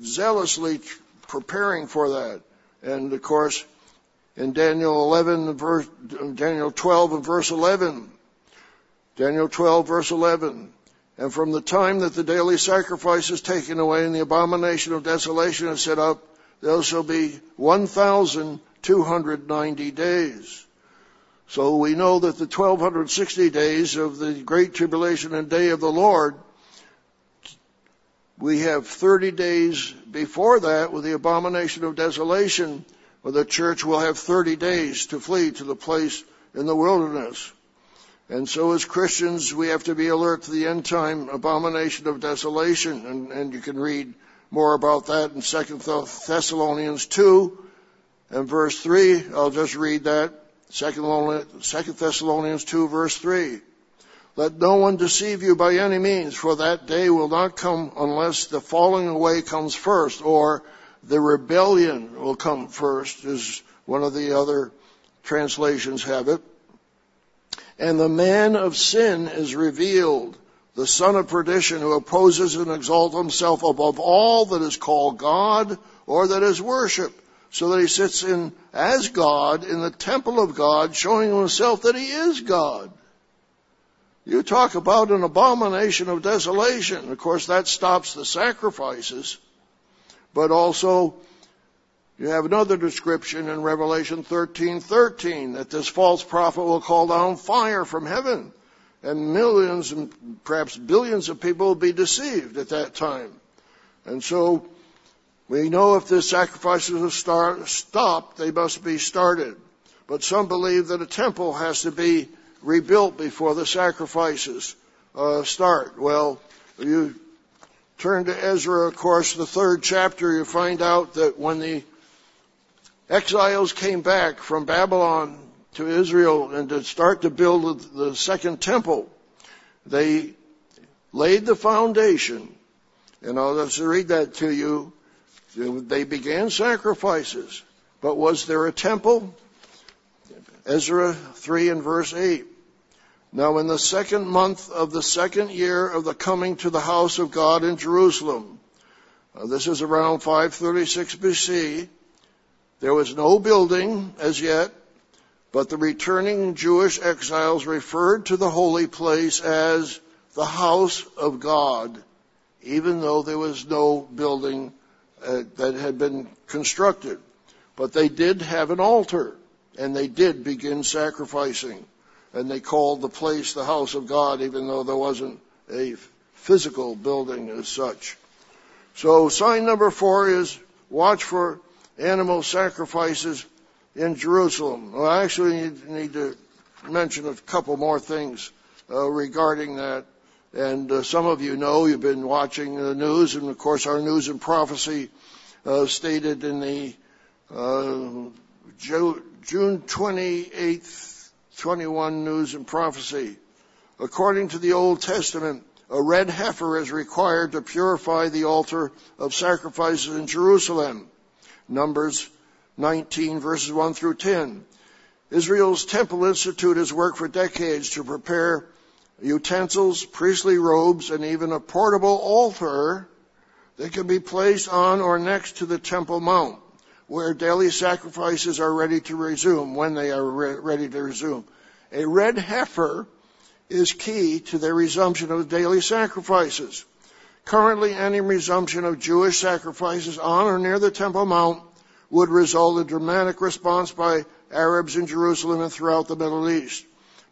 Speaker 1: zealously preparing for that. And of course, in Daniel 11, verse, Daniel 12 and verse 11. Daniel 12 verse 11. And from the time that the daily sacrifice is taken away and the abomination of desolation is set up, there shall be 1,290 days. So we know that the 1260 days of the great tribulation and day of the Lord, we have 30 days before that with the abomination of desolation where the church will have 30 days to flee to the place in the wilderness. And so as Christians, we have to be alert to the end time abomination of desolation. And, and you can read more about that in 2 Thessalonians 2 and verse 3. I'll just read that. 2 Thessalonians 2 verse 3. Let no one deceive you by any means, for that day will not come unless the falling away comes first, or the rebellion will come first, as one of the other translations have it. And the man of sin is revealed, the son of perdition who opposes and exalts himself above all that is called God or that is worship, so that he sits in as God in the temple of God, showing himself that he is God. You talk about an abomination of desolation. Of course, that stops the sacrifices but also you have another description in Revelation 13:13 that this false prophet will call down fire from heaven and millions and perhaps billions of people will be deceived at that time. And so we know if the sacrifices are start, stopped, they must be started. But some believe that a temple has to be rebuilt before the sacrifices uh, start. Well, you turn to Ezra, of course, the third chapter, you find out that when the exiles came back from Babylon to Israel and to start to build the second temple, they laid the foundation. And I'll just read that to you. They began sacrifices. But was there a temple? Ezra 3 and verse 8. Now in the second month of the second year of the coming to the house of God in Jerusalem, uh, this is around 536 BC, there was no building as yet, but the returning Jewish exiles referred to the holy place as the house of God even though there was no building uh, that had been constructed. But they did have an altar, and they did begin sacrificing. And they called the place the house of God, even though there wasn't a physical building as such. So sign number four is watch for animal sacrifices in Jerusalem. Well, I actually need, need to mention a couple more things uh, regarding that. And uh, some of you know you've been watching the news, and of course our news and prophecy uh, stated in the uh, June 28th, 21 News and Prophecy. According to the Old Testament, a red heifer is required to purify the altar of sacrifices in Jerusalem. Numbers 19 verses 1 through 10. Israel's Temple Institute has worked for decades to prepare utensils, priestly robes, and even a portable altar that can be placed on or next to the Temple Mount, where daily sacrifices are ready to resume, when they are re- ready to resume. A red heifer is key to the resumption of daily sacrifices. Currently, any resumption of Jewish sacrifices on or near the Temple Mount would result in dramatic response by Arabs in Jerusalem and throughout the Middle East.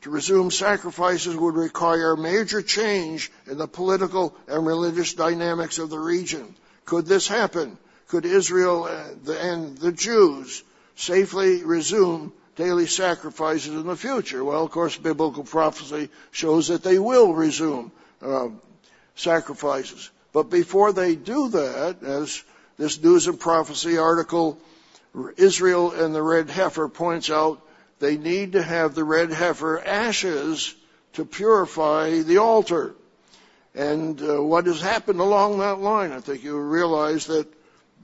Speaker 1: To resume sacrifices would require major change in the political and religious dynamics of the region. Could this happen? Could Israel and the Jews safely resume daily sacrifices in the future? Well, of course, biblical prophecy shows that they will resume uh, sacrifices. But before they do that, as this News and Prophecy article Israel and the red heifer points out they need to have the red heifer ashes to purify the altar. And uh, what has happened along that line, I think you realize that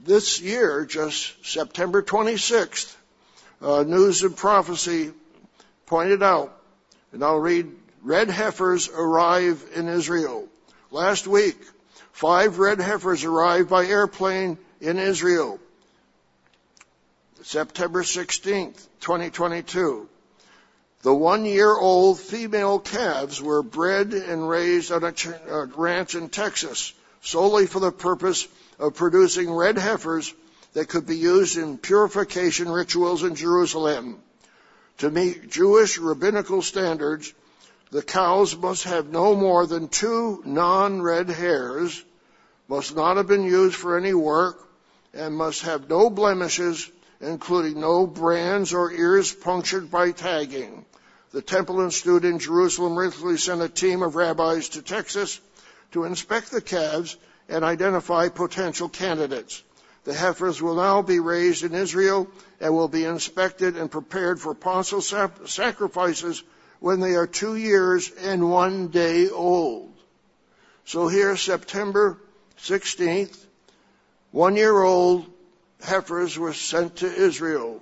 Speaker 1: this year, just September 26th, uh, News and Prophecy pointed out, and I'll read, red heifers arrive in Israel. Last week, five red heifers arrived by airplane in Israel. September 16th, 2022. The one year old female calves were bred and raised on a, ch- a ranch in Texas solely for the purpose of producing red heifers that could be used in purification rituals in Jerusalem. To meet Jewish rabbinical standards, the cows must have no more than two non-red hairs, must not have been used for any work, and must have no blemishes including no brands or ears punctured by tagging. The Temple Institute in Jerusalem recently sent a team of rabbis to Texas to inspect the calves and identify potential candidates. The heifers will now be raised in Israel and will be inspected and prepared for possible sacrifices when they are two years and one day old. So here, September 16th, one year old heifers were sent to Israel.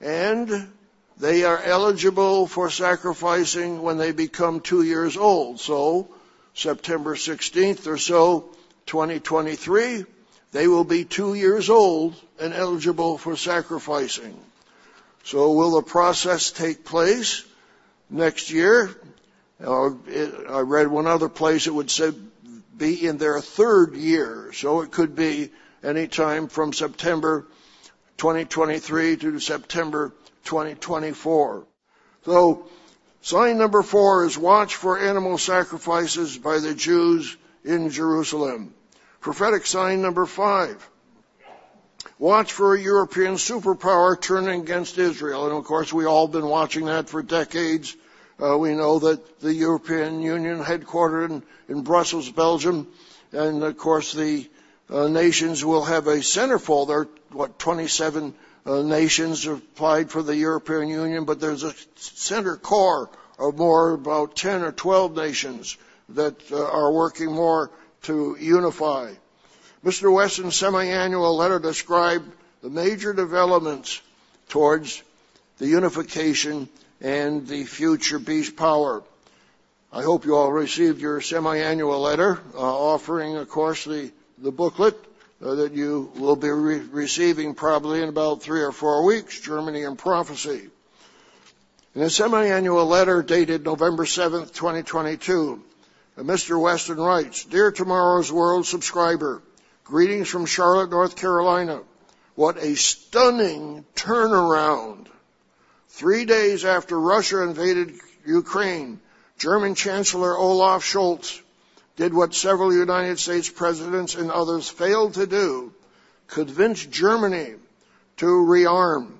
Speaker 1: And they are eligible for sacrificing when they become two years old. So, September 16th or so, 2023, they will be two years old and eligible for sacrificing. So will the process take place next year? Uh, I read one other place it would say be in their third year. So it could be anytime from September 2023 to September 2024. So, sign number four is watch for animal sacrifices by the Jews in Jerusalem. Prophetic sign number five. Watch for a European superpower turning against Israel. And of course, we all been watching that for decades. Uh, we know that the European Union headquartered in, in Brussels, Belgium, and of course the uh, nations will have a centerfold. There are, what, 27 uh, nations applied for the European Union, but there's a center core of more about 10 or 12 nations that uh, are working more to unify. Mr. Weston's semi-annual letter described the major developments towards the unification and the future peace power. I hope you all received your semi-annual letter uh, offering, of course, the the booklet uh, that you will be re- receiving probably in about three or four weeks, Germany and Prophecy. In a semi-annual letter dated November 7th, 2022, Mr. Weston writes, Dear Tomorrow's World subscriber, greetings from Charlotte, North Carolina. What a stunning turnaround. Three days after Russia invaded Ukraine, German Chancellor Olaf Scholz did what several United States presidents and others failed to do, convince Germany to rearm.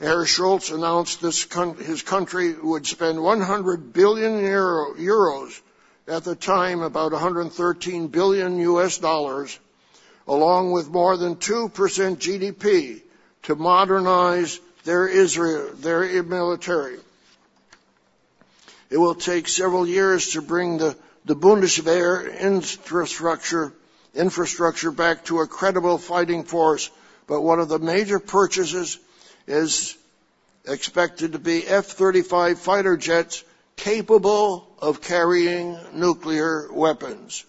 Speaker 1: Herr Scholz announced this, his country would spend 100 billion euro, euros at the time about 113 billion US dollars, along with more than 2% GDP to modernize their Israel, their military. It will take several years to bring the, the Bundeswehr infrastructure, infrastructure back to a credible fighting force, but one of the major purchases is expected to be F-35 fighter jets capable of carrying nuclear weapons.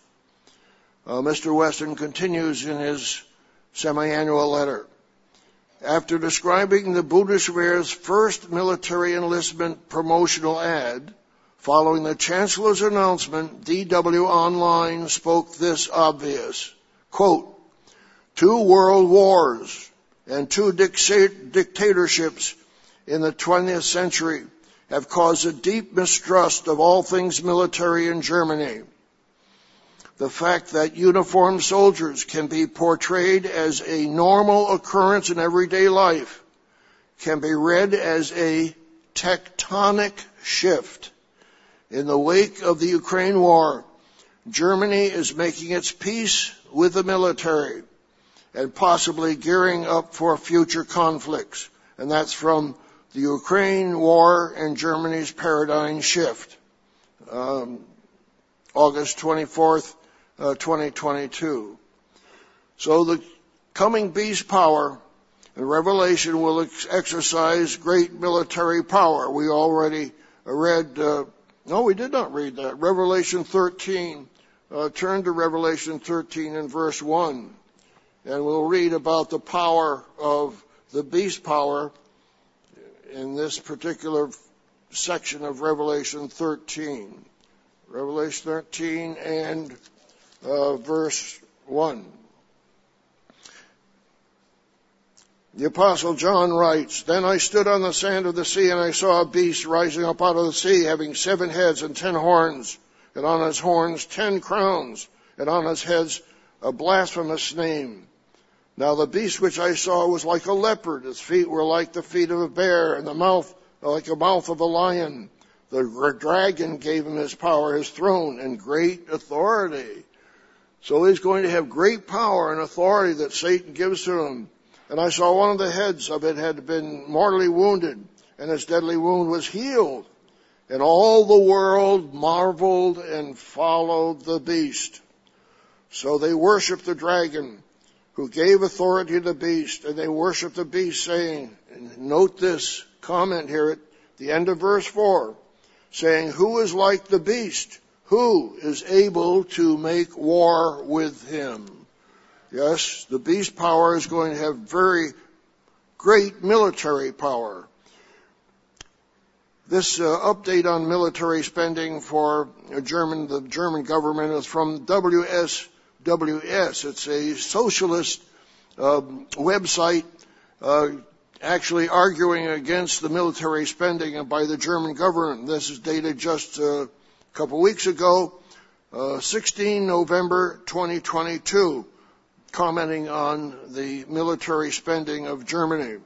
Speaker 1: Uh, Mr. Weston continues in his semi-annual letter. After describing the Bundeswehr's first military enlistment promotional ad, following the Chancellor's announcement, DW Online spoke this obvious. Quote, two world wars and two dictatorships in the 20th century have caused a deep mistrust of all things military in Germany. The fact that uniformed soldiers can be portrayed as a normal occurrence in everyday life can be read as a tectonic shift. In the wake of the Ukraine war, Germany is making its peace with the military and possibly gearing up for future conflicts. And that's from the Ukraine war and Germany's paradigm shift. Um, August 24th, uh, 2022. So the coming beast power and Revelation will ex- exercise great military power. We already read, uh, no, we did not read that. Revelation 13. Uh, turn to Revelation 13 and verse 1. And we'll read about the power of the beast power in this particular section of Revelation 13. Revelation 13 and uh, verse 1. The apostle John writes, Then I stood on the sand of the sea and I saw a beast rising up out of the sea having seven heads and ten horns, and on his horns ten crowns, and on his heads a blasphemous name. Now the beast which I saw was like a leopard. His feet were like the feet of a bear, and the mouth like the mouth of a lion. The dragon gave him his power, his throne, and great authority. So he's going to have great power and authority that Satan gives to him. And I saw one of the heads of it had been mortally wounded, and his deadly wound was healed. And all the world marveled and followed the beast. So they worshiped the dragon who gave authority to the beast, and they worshiped the beast, saying, note this comment here at the end of verse 4, saying, Who is like the beast? Who is able to make war with him? Yes, the beast power is going to have very great military power. This uh, update on military spending for German, the German government is from WS WS. It's a socialist uh, website uh, actually arguing against the military spending by the German government. This is dated just a couple weeks ago, uh, 16 November 2022, commenting on the military spending of Germany.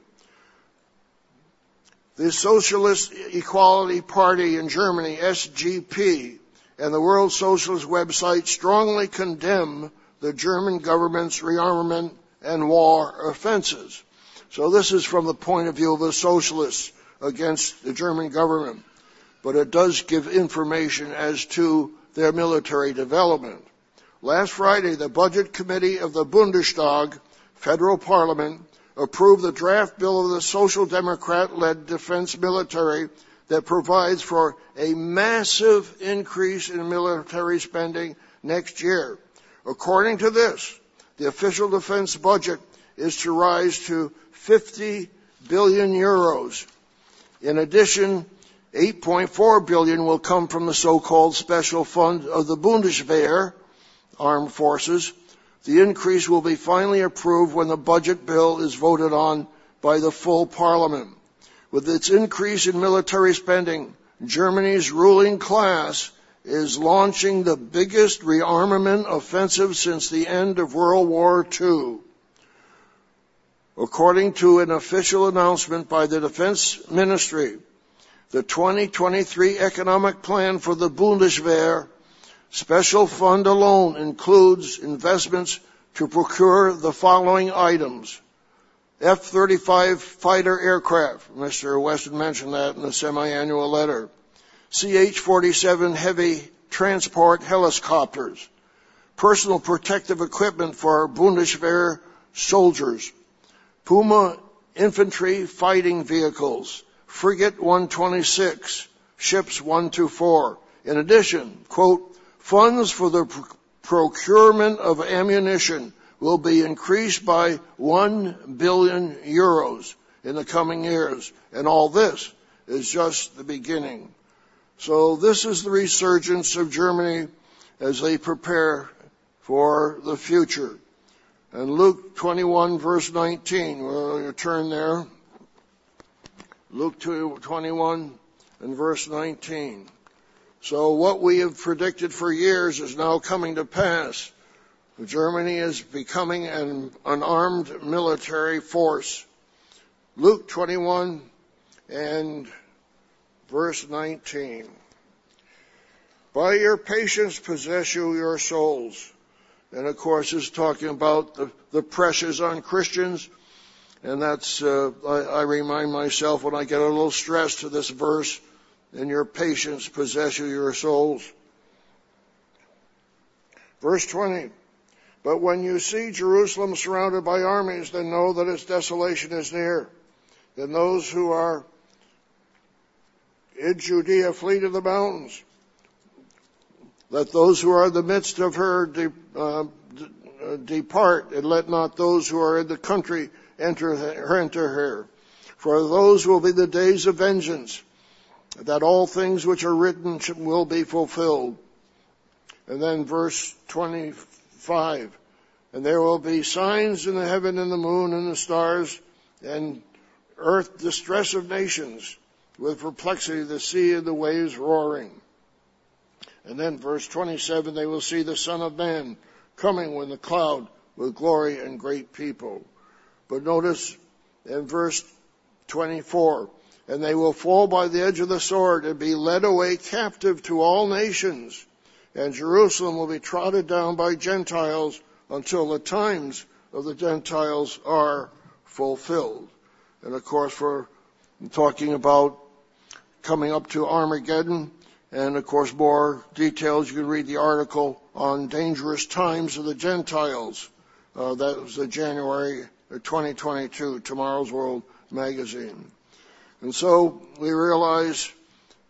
Speaker 1: The Socialist Equality Party in Germany, SGP, and the World Socialist website strongly condemn the German government's rearmament and war offenses. So this is from the point of view of the socialists against the German government. But it does give information as to their military development. Last Friday, the Budget Committee of the Bundestag, federal parliament, approved the draft bill of the Social Democrat led defense military that provides for a massive increase in military spending next year. According to this, the official defense budget is to rise to 50 billion euros. In addition, 8.4 billion will come from the so-called special fund of the Bundeswehr, armed forces. The increase will be finally approved when the budget bill is voted on by the full parliament. With its increase in military spending, Germany's ruling class is launching the biggest rearmament offensive since the end of World War II. According to an official announcement by the Defense Ministry, the 2023 economic plan for the Bundeswehr special fund alone includes investments to procure the following items. F-35 fighter aircraft, Mr. Weston mentioned that in the semi-annual letter. CH-47 heavy transport helicopters, personal protective equipment for Bundeswehr soldiers, Puma infantry fighting vehicles, frigate 126, ships 124. In addition, quote, funds for the procurement of ammunition will be increased by 1 billion euros in the coming years. And all this is just the beginning. So this is the resurgence of Germany as they prepare for the future. And Luke 21 verse 19, well, turn there. Luke 21 and verse 19. So what we have predicted for years is now coming to pass. Germany is becoming an armed military force. Luke 21 and verse 19. By your patience possess you your souls. And of course, it's talking about the, the pressures on Christians. And that's, uh, I, I remind myself when I get a little stressed to this verse, in your patience possess you your souls. Verse 20. But when you see Jerusalem surrounded by armies, then know that its desolation is near. Then those who are in Judea flee to the mountains. Let those who are in the midst of her de, uh, de, uh, depart, and let not those who are in the country enter, her, enter her. For those will be the days of vengeance, that all things which are written will be fulfilled. And then verse 25. And there will be signs in the heaven and the moon and the stars and earth distress of nations with perplexity, the sea and the waves roaring. And then verse 27, they will see the Son of Man coming with a cloud with glory and great people. But notice in verse 24, and they will fall by the edge of the sword and be led away captive to all nations, and Jerusalem will be trodden down by Gentiles until the times of the Gentiles are fulfilled. And of course, we're talking about coming up to Armageddon. And of course, more details, you can read the article on dangerous times of the Gentiles. Uh, that was the January 2022 Tomorrow's World magazine. And so we realize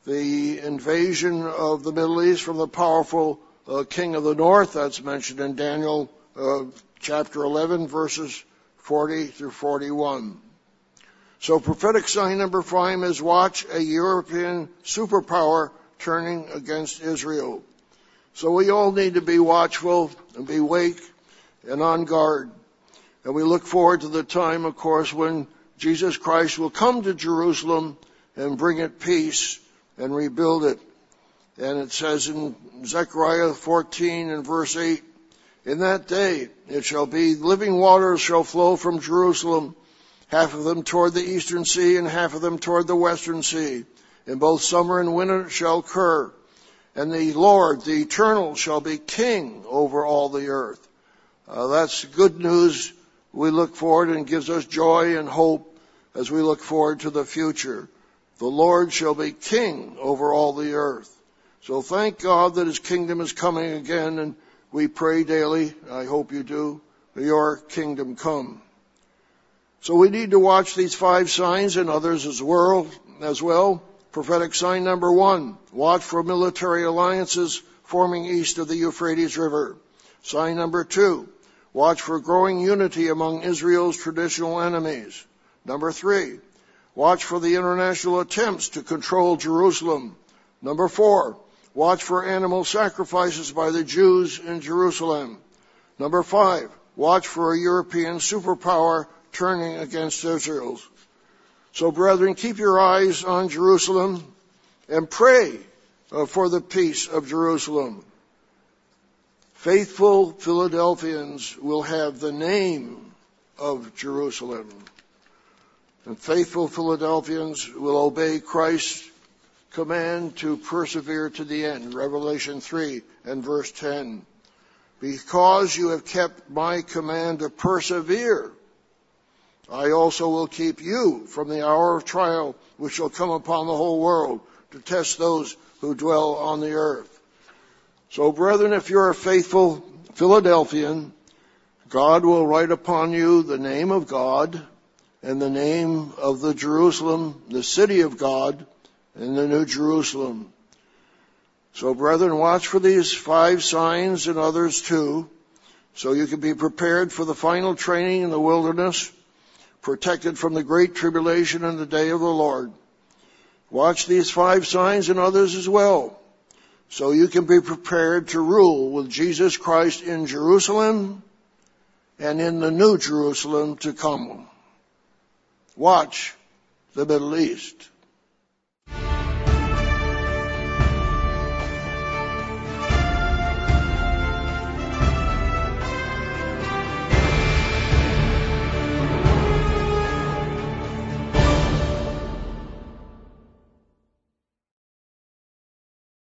Speaker 1: the invasion of the Middle East from the powerful uh, king of the north, that's mentioned in Daniel uh, chapter 11, verses 40 through 41. So prophetic sign number five is watch a European superpower turning against Israel. So we all need to be watchful and be awake and on guard. And we look forward to the time, of course, when Jesus Christ will come to Jerusalem and bring it peace and rebuild it. And it says in Zechariah 14 and verse 8, in that day it shall be living waters shall flow from Jerusalem half of them toward the eastern sea and half of them toward the western sea. In both summer and winter shall occur. And the Lord, the eternal, shall be king over all the earth. Uh, that's good news. We look forward and gives us joy and hope as we look forward to the future. The Lord shall be king over all the earth. So thank God that his kingdom is coming again and we pray daily. I hope you do. Your kingdom come. So we need to watch these five signs and others as well. As well. Prophetic sign number one, watch for military alliances forming east of the Euphrates River. Sign number two, watch for growing unity among Israel's traditional enemies. Number three, Watch for the international attempts to control Jerusalem. Number four, watch for animal sacrifices by the Jews in Jerusalem. Number five, watch for a European superpower turning against Israel. So brethren, keep your eyes on Jerusalem and pray uh, for the peace of Jerusalem. Faithful Philadelphians will have the name of Jerusalem. And faithful Philadelphians will obey Christ's command to persevere to the end. Revelation 3 and verse 10. Because you have kept my command to persevere, I also will keep you from the hour of trial which shall come upon the whole world to test those who dwell on the earth. So brethren, if you're a faithful Philadelphian, God will write upon you the name of God and the name of the Jerusalem, the city of God, and the New Jerusalem. So brethren, watch for these five signs and others too, so you can be prepared for the final training in the wilderness, protected from the great tribulation and the day of the Lord. Watch these five signs and others as well, so you can be prepared to rule with Jesus Christ in Jerusalem and in the New Jerusalem to come. Watch the Middle East.